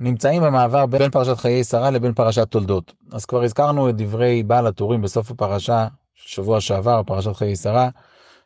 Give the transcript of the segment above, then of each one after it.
נמצאים במעבר בין פרשת חיי שרה לבין פרשת תולדות. אז כבר הזכרנו את דברי בעל הטורים בסוף הפרשה, שבוע שעבר, פרשת חיי שרה.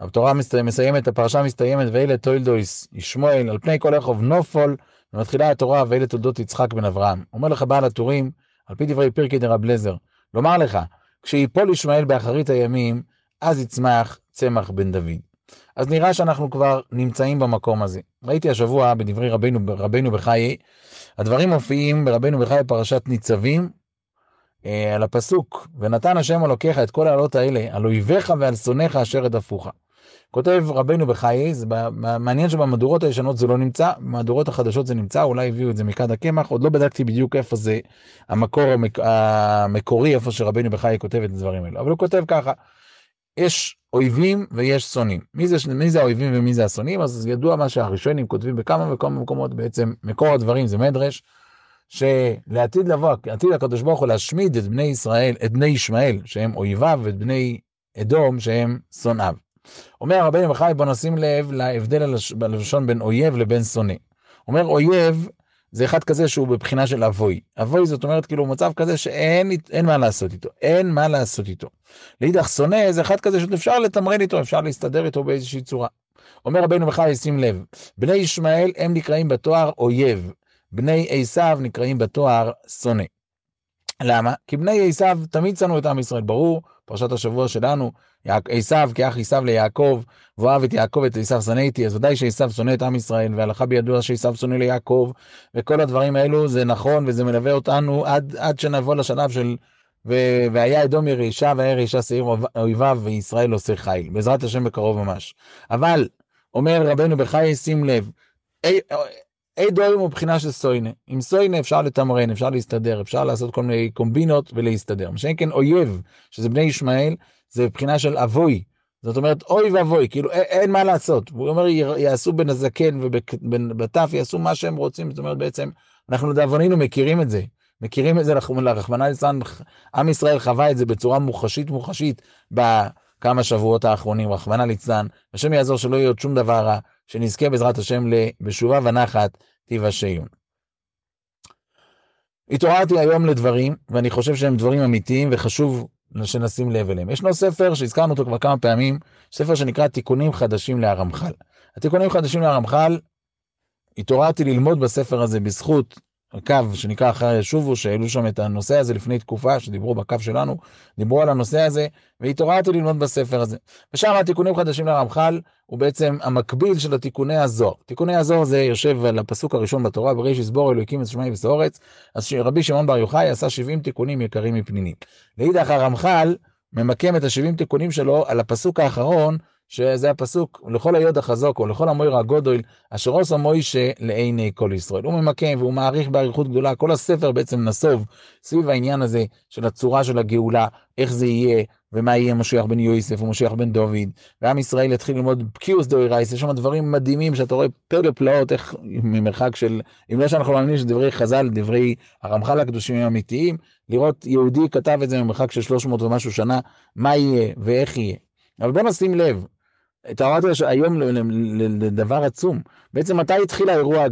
התורה מסיימת, הפרשה מסתיימת, ואלה תולדויס ישמואל, על פני כל רחוב נופול, ומתחילה התורה, ואלה תולדות יצחק בן אברהם. אומר לך בעל הטורים, על פי דברי פירקי דרב לזר, לומר לך, כשיפול ישמעאל באחרית הימים, אז יצמח צמח בן דוד. אז נראה שאנחנו כבר נמצאים במקום הזה. ראיתי השבוע בדברי רבנו, רבנו בחיי, הדברים מופיעים ברבנו בחיי פרשת ניצבים, אה, על הפסוק, ונתן השם אלוקיך את כל העלות האלה, על אויביך ועל שונאיך אשר הדפוך. כותב רבנו בחיי, זה מעניין שבמהדורות הישנות זה לא נמצא, במהדורות החדשות זה נמצא, אולי הביאו את זה מכד הקמח, עוד לא בדקתי בדיוק איפה זה המקור המק... המקורי, איפה שרבנו בחיי כותב את הדברים האלה, אבל הוא כותב ככה, יש אויבים ויש שונאים. מי מי זה האויבים ומי זה השונאים? אז ידוע מה שהראשונים כותבים בכמה וכמה מקומות, בעצם מקור הדברים זה מדרש, שלעתיד לבוא, עתיד הקדוש ברוך הוא להשמיד את בני ישראל, את בני ישמעאל, שהם אויביו, ואת בני אדום, שהם שונאיו. אומר רבינו בחי, בוא נשים לב להבדל בלשון בין אויב לבין שונא. אומר אויב, זה אחד כזה שהוא בבחינה של אבוי. אבוי זאת אומרת כאילו מצב כזה שאין אין מה לעשות איתו, אין מה לעשות איתו. לאידך שונא זה אחד כזה שאפשר לתמרן איתו, אפשר להסתדר איתו באיזושהי צורה. אומר רבינו בחי, שים לב, בני ישמעאל הם נקראים בתואר אויב, בני עשיו נקראים בתואר שונא. למה? כי בני עשיו תמיד שנאו את עם ישראל, ברור, פרשת השבוע שלנו, עשיו כאח עשיו ליעקב, ואוהב את יעקב את עשיו שנאתי, אז ודאי שעשיו שונא את עם ישראל, והלכה בידוע שעשיו שונא ליעקב, וכל הדברים האלו זה נכון וזה מלווה אותנו עד, עד שנבוא לשלב של ו... והיה אדום ירישה והיה ירישה שעיר אויביו וישראל עושה חיל, בעזרת השם בקרוב ממש. אבל, אומר רבנו בחיי, שים לב, אדום הוא בחינה של סוינה. עם סוינה אפשר לתמרן, אפשר להסתדר, אפשר לעשות כל מיני קומבינות ולהסתדר. מה שאין כן אויב, שזה בני ישמעאל, זה בחינה של אבוי. זאת אומרת, אוי ואבוי, כאילו אין, אין מה לעשות. הוא אומר, יעשו בין הזקן ובטף, יעשו מה שהם רוצים. זאת אומרת, בעצם, אנחנו לדאבוננו מכירים את זה. מכירים את זה, רחמנא ליצלן, עם ישראל חווה את זה בצורה מוחשית מוחשית בכמה שבועות האחרונים, רחמנא ליצלן. השם יעזור שלא יהיה עוד שום דבר רע, שנזכה בעזרת השם בשובה ונחת תיוושעון. התעוררתי היום לדברים, ואני חושב שהם דברים אמיתיים וחשוב שנשים לב אליהם. ישנו ספר שהזכרנו אותו כבר כמה פעמים, ספר שנקרא תיקונים חדשים להרמח"ל. התיקונים חדשים להרמח"ל, התעוררתי ללמוד בספר הזה בזכות הקו שנקרא אחרי ישובו, שהעלו שם את הנושא הזה לפני תקופה, שדיברו בקו שלנו, דיברו על הנושא הזה, והתעוררתי ללמוד בספר הזה. ושם התיקונים חדשים לרמח"ל הוא בעצם המקביל של התיקוני הזוהר. תיקוני הזוהר זה יושב על הפסוק הראשון בתורה, בריש יסבור אלוהיקים את שמיים וסאורץ, אז רבי שמעון בר יוחאי עשה 70 תיקונים יקרים מפנינים. לאידך הרמח"ל ממקם את ה-70 תיקונים שלו על הפסוק האחרון, שזה הפסוק, לכל היוד החזוק, לכל המויר הגודל, אשר עושה מוישה לעיני כל ישראל. הוא ממקם והוא מעריך באריכות גדולה, כל הספר בעצם נסוב סביב העניין הזה של הצורה של הגאולה, איך זה יהיה, ומה יהיה משיח בן יוסף ומשיח בן דוד, ועם ישראל יתחיל ללמוד בקיוס דאורייס, יש שם דברים מדהימים שאתה רואה פלא פלאות, איך ממרחק של, אם לא שאנחנו מאמינים שדברי חז"ל, דברי הרמח"ל הקדושים הם אמיתיים, לראות יהודי כתב את זה ממרחק של 300 ומשהו שנה, מה יהיה ואיך יהיה. אבל בוא נשים לב, התעוררתי היום לדבר עצום. בעצם מתי התחיל האירוע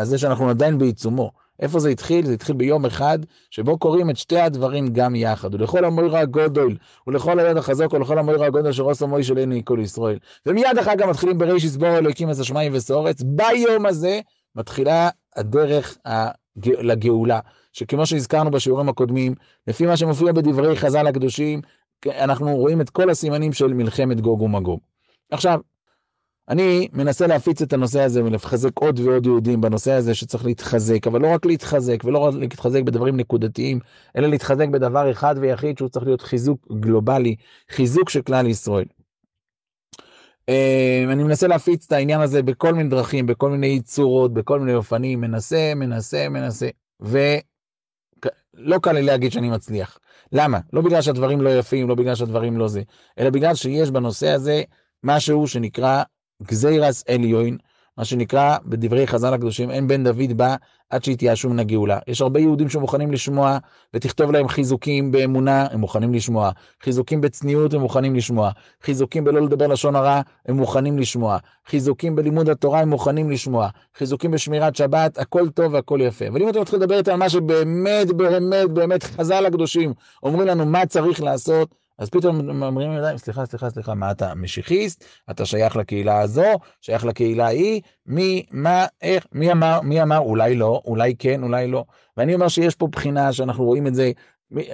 הזה שאנחנו עדיין בעיצומו? איפה זה התחיל? זה התחיל ביום אחד, שבו קוראים את שתי הדברים גם יחד. ולכל המוירה הגודל, ולכל היד החזוק, ולכל המוירה הגודל שרוס המוי של עיני כל ישראל. ומיד אחר כך מתחילים בריש יסבור אלוהיקים את השמיים וסורץ. ביום הזה מתחילה הדרך לגאולה. שכמו שהזכרנו בשיעורים הקודמים, לפי מה שמופיע בדברי חז"ל הקדושים, אנחנו רואים את כל הסימנים של מלחמת גוג ומגוג. עכשיו, אני מנסה להפיץ את הנושא הזה ולחזק עוד ועוד יהודים בנושא הזה שצריך להתחזק, אבל לא רק להתחזק ולא רק להתחזק בדברים נקודתיים, אלא להתחזק בדבר אחד ויחיד שהוא צריך להיות חיזוק גלובלי, חיזוק של כלל ישראל. אה, אני מנסה להפיץ את העניין הזה בכל מיני דרכים, בכל מיני צורות, בכל מיני אופנים, מנסה, מנסה, מנסה, ולא קל לי להגיד שאני מצליח. למה? לא בגלל שהדברים לא יפים, לא בגלל שהדברים לא זה, אלא בגלל שיש בנושא הזה משהו שנקרא גזירס עליון, מה שנקרא בדברי חז"ל הקדושים, אין בן דוד בא עד שיתייאשו מן הגאולה. יש הרבה יהודים שמוכנים לשמוע, ותכתוב להם חיזוקים באמונה, הם מוכנים לשמוע. חיזוקים בצניעות, הם מוכנים לשמוע. חיזוקים בלא לדבר לשון הרע, הם מוכנים לשמוע. חיזוקים בלימוד התורה, הם מוכנים לשמוע. חיזוקים בשמירת שבת, הכל טוב והכל יפה. אבל אם אתם מתחילים לדבר איתם על מה שבאמת, באמת, באמת חז"ל הקדושים אומרים לנו מה צריך לעשות, אז פתאום אומרים ידיים, סליחה, סליחה, סליחה, מה אתה משיחיסט? אתה שייך לקהילה הזו, שייך לקהילה ההיא, מי, מה, איך, מי אמר, מי אמר, אולי לא, אולי כן, אולי לא. ואני אומר שיש פה בחינה שאנחנו רואים את זה,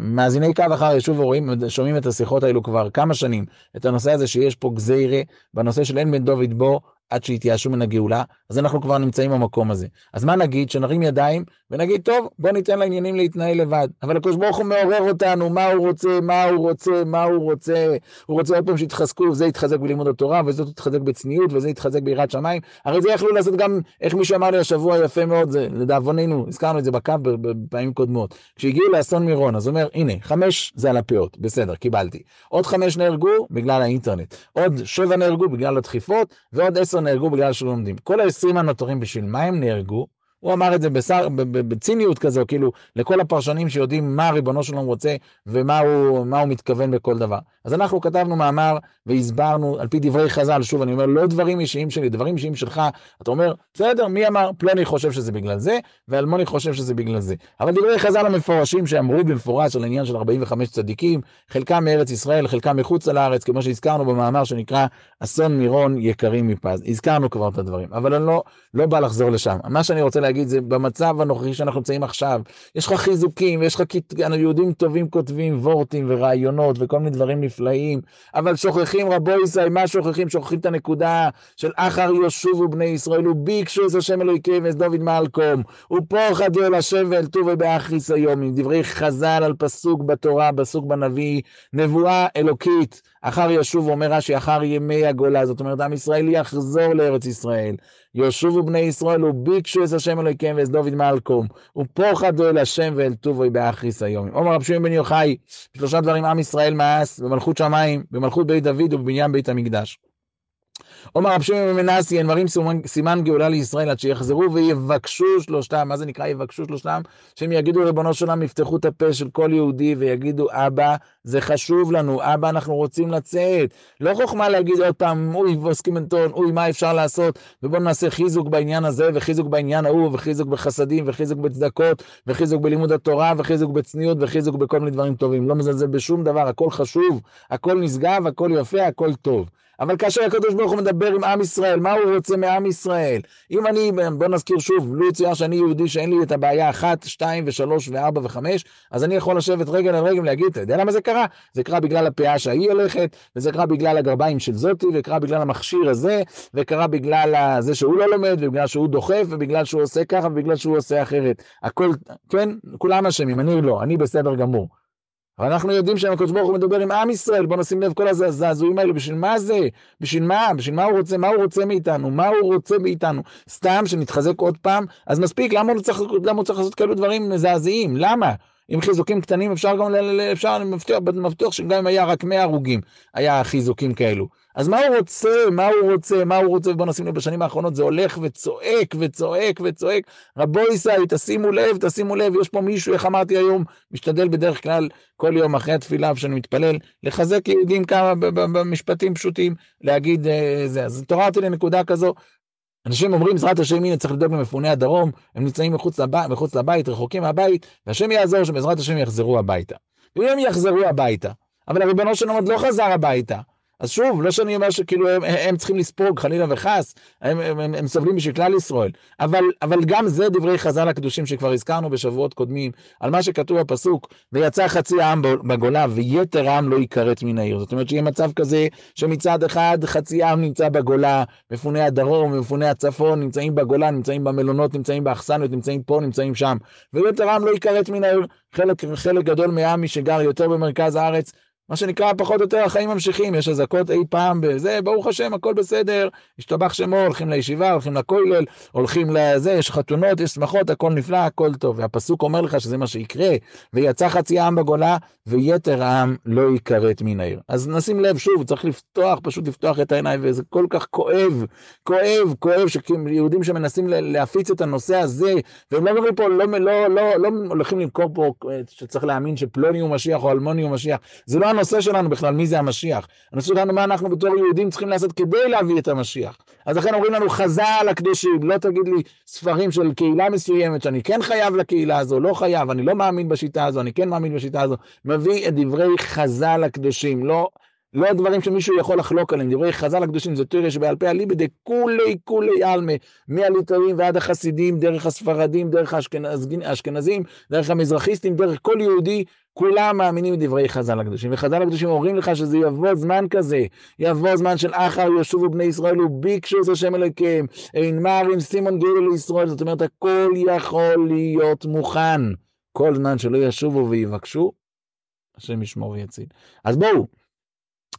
מאזיני קו אחר ישוב ורואים, שומעים את השיחות האלו כבר כמה שנים, את הנושא הזה שיש פה גזירה בנושא של אין בן דוד בו, עד שיתייאשו מן הגאולה, אז אנחנו כבר נמצאים במקום הזה. אז מה נגיד? שנרים ידיים ונגיד, טוב, בוא ניתן לעניינים להתנהל לבד. אבל הקדוש ברוך הוא מעורר אותנו, מה הוא רוצה, מה הוא רוצה, מה הוא רוצה. הוא רוצה עוד פעם שיתחזקו, זה יתחזק בלימוד התורה, וזאת יתחזק בצניעות, וזה יתחזק ביראת שמיים. הרי זה יכלו לעשות גם, איך מישהו אמר לי השבוע יפה מאוד, זה לדאבוננו, הזכרנו את זה בקו בפעמים קודמות. כשהגיעו לאסון מירון, אז אומר, הנה, חמש זה על הפאות, בסדר, קיבלתי. עוד חמש נהרגו בגלל האינטרנט. עוד שבע נהרגו בגלל הדחיפות, ועוד עשר נהרגו בגלל שלא לומדים. כל ה-20 הנותרים, בשביל מה הם נהרגו? הוא אמר את זה בשר, בציניות כזו, כאילו, לכל הפרשנים שיודעים מה ריבונו שלום רוצה ומה הוא, הוא מתכוון בכל דבר. אז אנחנו כתבנו מאמר והסברנו, על פי דברי חז"ל, שוב, אני אומר, לא דברים אישיים שלי, דברים אישיים שלך. אתה אומר, בסדר, מי אמר? פלוני חושב שזה בגלל זה, ואלמוני חושב שזה בגלל זה. אבל דברי חז"ל המפורשים שאמרו במפורש על העניין של 45 צדיקים, חלקם מארץ ישראל, חלקם מחוץ לארץ, כמו שהזכרנו במאמר שנקרא אסון מירון יקרים מפז. הזכרנו כבר את הדברים, אבל אני לא, לא בא לחזור לשם. מה שאני רוצה להגיד זה, במצב הנוכחי שאנחנו נמצאים עכשיו, יש לך חיזוקים, יש לך יהודים טובים כותבים וורטים ורעיונות וכל מיני דברים נפלאים, אבל שוכחים רבו ישראל, מה שוכחים? שוכחים את הנקודה של אחר יושובו בני ישראל, וביקשו את השם אלוהיקי ואת דוד מעלקום, ופוחד אל השם ואל טובו באחריס היום, עם דברי חז"ל על פסוק בתורה, פסוק בנביא, נבואה אלוקית. אחר ישוב, אומר רש"י, אחר ימי הגולה, זאת אומרת, עם ישראל יחזור לארץ ישראל. יושובו בני ישראל וביקשו את השם אלוהיכם ואת דוד מעלקום, ופוחדו אל השם ואל טובו באחריס היום. אומר רב שמעון בן יוחאי, שלושה דברים עם ישראל מאס, במלכות שמיים, במלכות בית דוד ובבניין בית המקדש. אומר רב שמעון מנסי, הנמרים סימן גאולה לישראל עד שיחזרו ויבקשו שלושתם, מה זה נקרא יבקשו שלושתם? שהם יגידו ריבונו של עולם, יפתחו את הפה של כל יהודי ויגידו, אבא, זה חשוב לנו, אבא, אנחנו רוצים לצאת. לא חוכמה להגיד עוד פעם, אוי, ווסקימנטון, אוי, מה אפשר לעשות? ובואו נעשה חיזוק בעניין הזה, וחיזוק בעניין ההוא, וחיזוק בחסדים, וחיזוק בצדקות, וחיזוק בלימוד התורה, וחיזוק בצניעות, וחיזוק בכל מיני דברים טובים. לא מזלזל בשום דבר, הכל חשוב, הכל נשגב, הכל יפה, הכל טוב. אבל כאשר הקדוש ברוך הוא מדבר עם עם ישראל, מה הוא רוצה מעם ישראל? אם אני, בוא נזכיר שוב, לו יצויר שאני יהודי שאין לי את הבעיה אחת, שתיים ושלוש וארבע וחמש, אז אני יכול לשבת רגל על רגל ולהגיד, אתה יודע למה זה קרה? זה קרה בגלל הפאה שהיא הולכת, וזה קרה בגלל הגרביים של זאתי, וקרה בגלל המכשיר הזה, וקרה בגלל זה שהוא לא לומד, ובגלל שהוא דוחף, ובגלל שהוא עושה ככה, ובגלל שהוא עושה אחרת. הכל, כן, כולם אשמים, אני לא, אני בסדר גמור. אנחנו יודעים שהקדוש ברוך הוא מדבר עם עם ישראל, בוא נשים לב כל הזעזועים האלו, בשביל מה זה? בשביל מה? בשביל מה הוא רוצה? מה הוא רוצה מאיתנו? מה הוא רוצה מאיתנו? סתם שנתחזק עוד פעם? אז מספיק, למה הוא צריך, למה הוא צריך לעשות כאלו דברים מזעזעים? למה? עם חיזוקים קטנים אפשר גם, אפשר, אני מבטיח, מבטיח שגם אם היה רק 100 הרוגים, היה חיזוקים כאלו. אז מה הוא רוצה, מה הוא רוצה, מה הוא רוצה, ובוא נשים לב, בשנים האחרונות זה הולך וצועק וצועק וצועק. רבו ישראל, תשימו לב, תשימו לב, יש פה מישהו, איך אמרתי היום, משתדל בדרך כלל כל יום אחרי התפילה שאני מתפלל, לחזק יהודים כמה במשפטים פשוטים, להגיד אה, זה. אז התעוררתי לנקודה כזו, אנשים אומרים, בעזרת השם, הנה צריך לדאוג למפוני הדרום, הם נמצאים מחוץ, לב... מחוץ לבית, רחוקים מהבית, והשם יעזור שבעזרת השם יחזרו הביתה. ואם יחזרו הביתה, אבל הריבונו שלנו עוד לא חזר הביתה, אז שוב, לא שאני אומר שכאילו הם, הם צריכים לספוג חלילה וחס, הם, הם, הם, הם סובלים בשביל כלל ישראל, אבל, אבל גם זה דברי חז"ל הקדושים שכבר הזכרנו בשבועות קודמים, על מה שכתוב בפסוק, ויצא חצי העם בגולה ויתר העם לא ייכרת מן העיר. זאת אומרת שיהיה מצב כזה שמצד אחד חצי העם נמצא בגולה, מפוני הדרום, מפוני הצפון, נמצאים בגולה, נמצאים במלונות, נמצאים באכסניות, נמצאים פה, נמצאים שם, ויתר העם לא ייכרת מן העיר. חלק, חלק גדול מהעם, מי שגר יותר במרכז הארץ, מה שנקרא פחות או יותר החיים ממשיכים, יש אזעקות אי פעם בזה, ברוך השם, הכל בסדר, השתבח שמו, הולכים לישיבה, הולכים לכולל, הולכים לזה, יש חתונות, יש שמחות, הכל נפלא, הכל טוב. והפסוק אומר לך שזה מה שיקרה, ויצא חצי העם בגולה, ויתר העם לא יכרת מן העיר. אז נשים לב, שוב, צריך לפתוח, פשוט לפתוח את העיניים, וזה כל כך כואב, כואב, כואב, שיהודים שמנסים להפיץ את הנושא הזה, והם לא אומרים פה, לא, לא, לא, לא, הולכים למכור פה שצריך להאמין שפלוני הוא משיח או אלמוני הוא משיח. זה לא הנושא שלנו בכלל, מי זה המשיח. הנושא שלנו, מה אנחנו בתור יהודים צריכים לעשות כדי להביא את המשיח. אז לכן אומרים לנו, חז"ל הקדושים, לא תגיד לי ספרים של קהילה מסוימת, שאני כן חייב לקהילה הזו, לא חייב, אני לא מאמין בשיטה הזו, אני כן מאמין בשיטה הזו. מביא את דברי חז"ל הקדושים, לא... לא הדברים שמישהו יכול לחלוק עליהם, דברי חז"ל הקדושים, זה תראה שבעל פה אליבא דכולי כולי עלמא, מהליטאים ועד החסידים, דרך הספרדים, דרך האשכנזים, דרך המזרחיסטים, דרך כל יהודי, כולם מאמינים בדברי חז"ל הקדושים. וחז"ל הקדושים אומרים לך שזה יבוא זמן כזה, יבוא זמן של אחר ישובו בני ישראל וביקשו את השם אלוקיהם, אין מרים סימון גאולו לישראל, זאת אומרת הכל יכול להיות מוכן. כל זמן שלא ישובו ויבקשו, השם ישמור ויציל. אז בואו.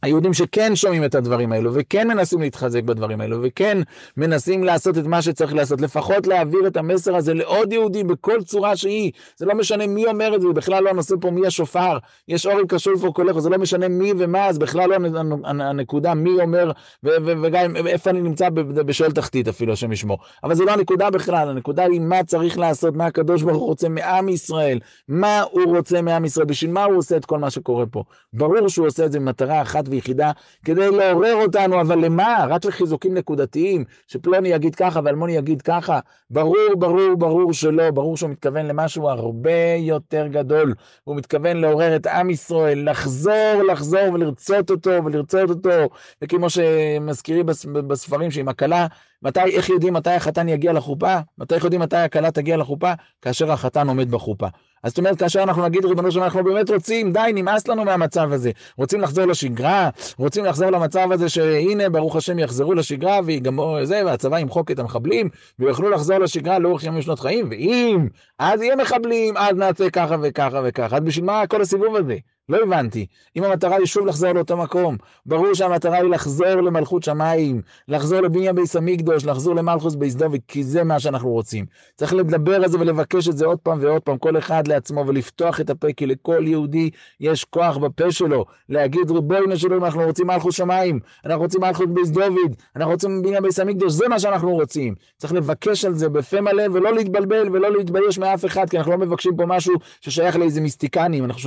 היהודים שכן שומעים את הדברים האלו, וכן מנסים להתחזק בדברים האלו, וכן מנסים לעשות את מה שצריך לעשות, לפחות להעביר את המסר הזה לעוד יהודים בכל צורה שהיא. זה לא משנה מי אומר את זה, בכלל לא הנושא פה מי השופר, יש אורי קשור פה קולך, זה לא משנה מי ומה, אז בכלל לא הנקודה מי אומר, וגם איפה אני נמצא בשואל תחתית אפילו, השם ישמור. אבל זה לא הנקודה בכלל, הנקודה היא מה צריך לעשות, מה הקדוש ברוך הוא רוצה מעם ישראל, מה הוא רוצה מעם ישראל, בשביל מה הוא עושה את כל מה שקורה פה. ברור שהוא עושה את זה במטרה אחת ויחידה, כדי לעורר אותנו, אבל למה? רק לחיזוקים נקודתיים, שפלוני יגיד ככה ואלמוני יגיד ככה. ברור, ברור, ברור שלא, ברור שהוא מתכוון למשהו הרבה יותר גדול. הוא מתכוון לעורר את עם ישראל, לחזור, לחזור ולרצות אותו ולרצות אותו, וכמו שמזכירים בספרים שעם הכלה, מתי, איך יודעים מתי החתן יגיע לחופה? מתי יודעים מתי הכלה תגיע לחופה? כאשר החתן עומד בחופה. אז זאת אומרת, כאשר אנחנו נגיד, ריבונו שלנו, אנחנו באמת רוצים, די, נמאס לנו מהמצב הזה. רוצים לחזור לשגרה, רוצים לחזור למצב הזה שהנה, ברוך השם, יחזרו לשגרה, ויגמרו זה, והצבא ימחוק את המחבלים, ויוכלו לחזור לשגרה לאורך ימים ושנות חיים, ואם אז יהיה מחבלים, אז נעשה ככה וככה וככה. אז בשביל מה כל הסיבוב הזה? לא הבנתי. אם המטרה היא שוב לחזור לאותו מקום, ברור שהמטרה היא לחזור למלכות שמיים, לחזור לבניין ביס המקדוש, לחזור למלכוס ביס דוד, כי זה מה שאנחנו רוצים. צריך לדבר על זה ולבקש את זה עוד פעם ועוד פעם, כל אחד לעצמו, ולפתוח את הפה, כי לכל יהודי יש כוח בפה שלו, להגיד ריבונו שלו, אם אנחנו רוצים מלכוס שמיים, אנחנו רוצים מלכות ביס דוד, אנחנו רוצים בניין ביס המקדוש, זה מה שאנחנו רוצים. צריך לבקש על זה בפה מלא, ולא להתבלבל ולא להתבייש מאף אחד, כי אנחנו לא מבקשים פה משהו ששייך לאיזה מיסטיקנים, אנחנו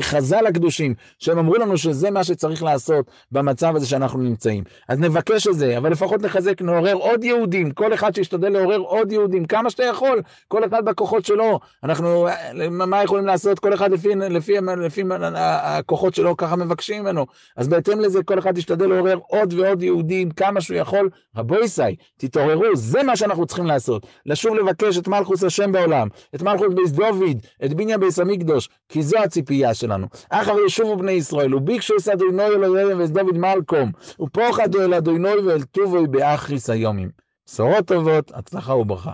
חז"ל הקדושים, שהם אמרו לנו שזה מה שצריך לעשות במצב הזה שאנחנו נמצאים. אז נבקש את זה, אבל לפחות נחזק, נעורר עוד יהודים, כל אחד שישתדל לעורר עוד יהודים, כמה שאתה יכול, כל אחד בכוחות שלו. אנחנו, מה יכולים לעשות? כל אחד לפי, לפי, לפי, הכוחות שלו, ככה מבקשים ממנו. אז בהתאם לזה, כל אחד ישתדל לעורר עוד ועוד יהודים, כמה שהוא יכול. רבויסיי, תתעוררו, זה מה שאנחנו צריכים לעשות. לשוב לבקש את מלכוס השם בעולם, את מלכוס בייס דוד, את בנין בייס המקדוש, כי זו הציפייה שלנו. אחר ישובו בני ישראל, וביקשו את אדוני אלוהיהם ואת דוד מלכום, ופוחדו אל אדוני ואל טובו באחריס היומים. בשורות טובות, הצלחה וברכה.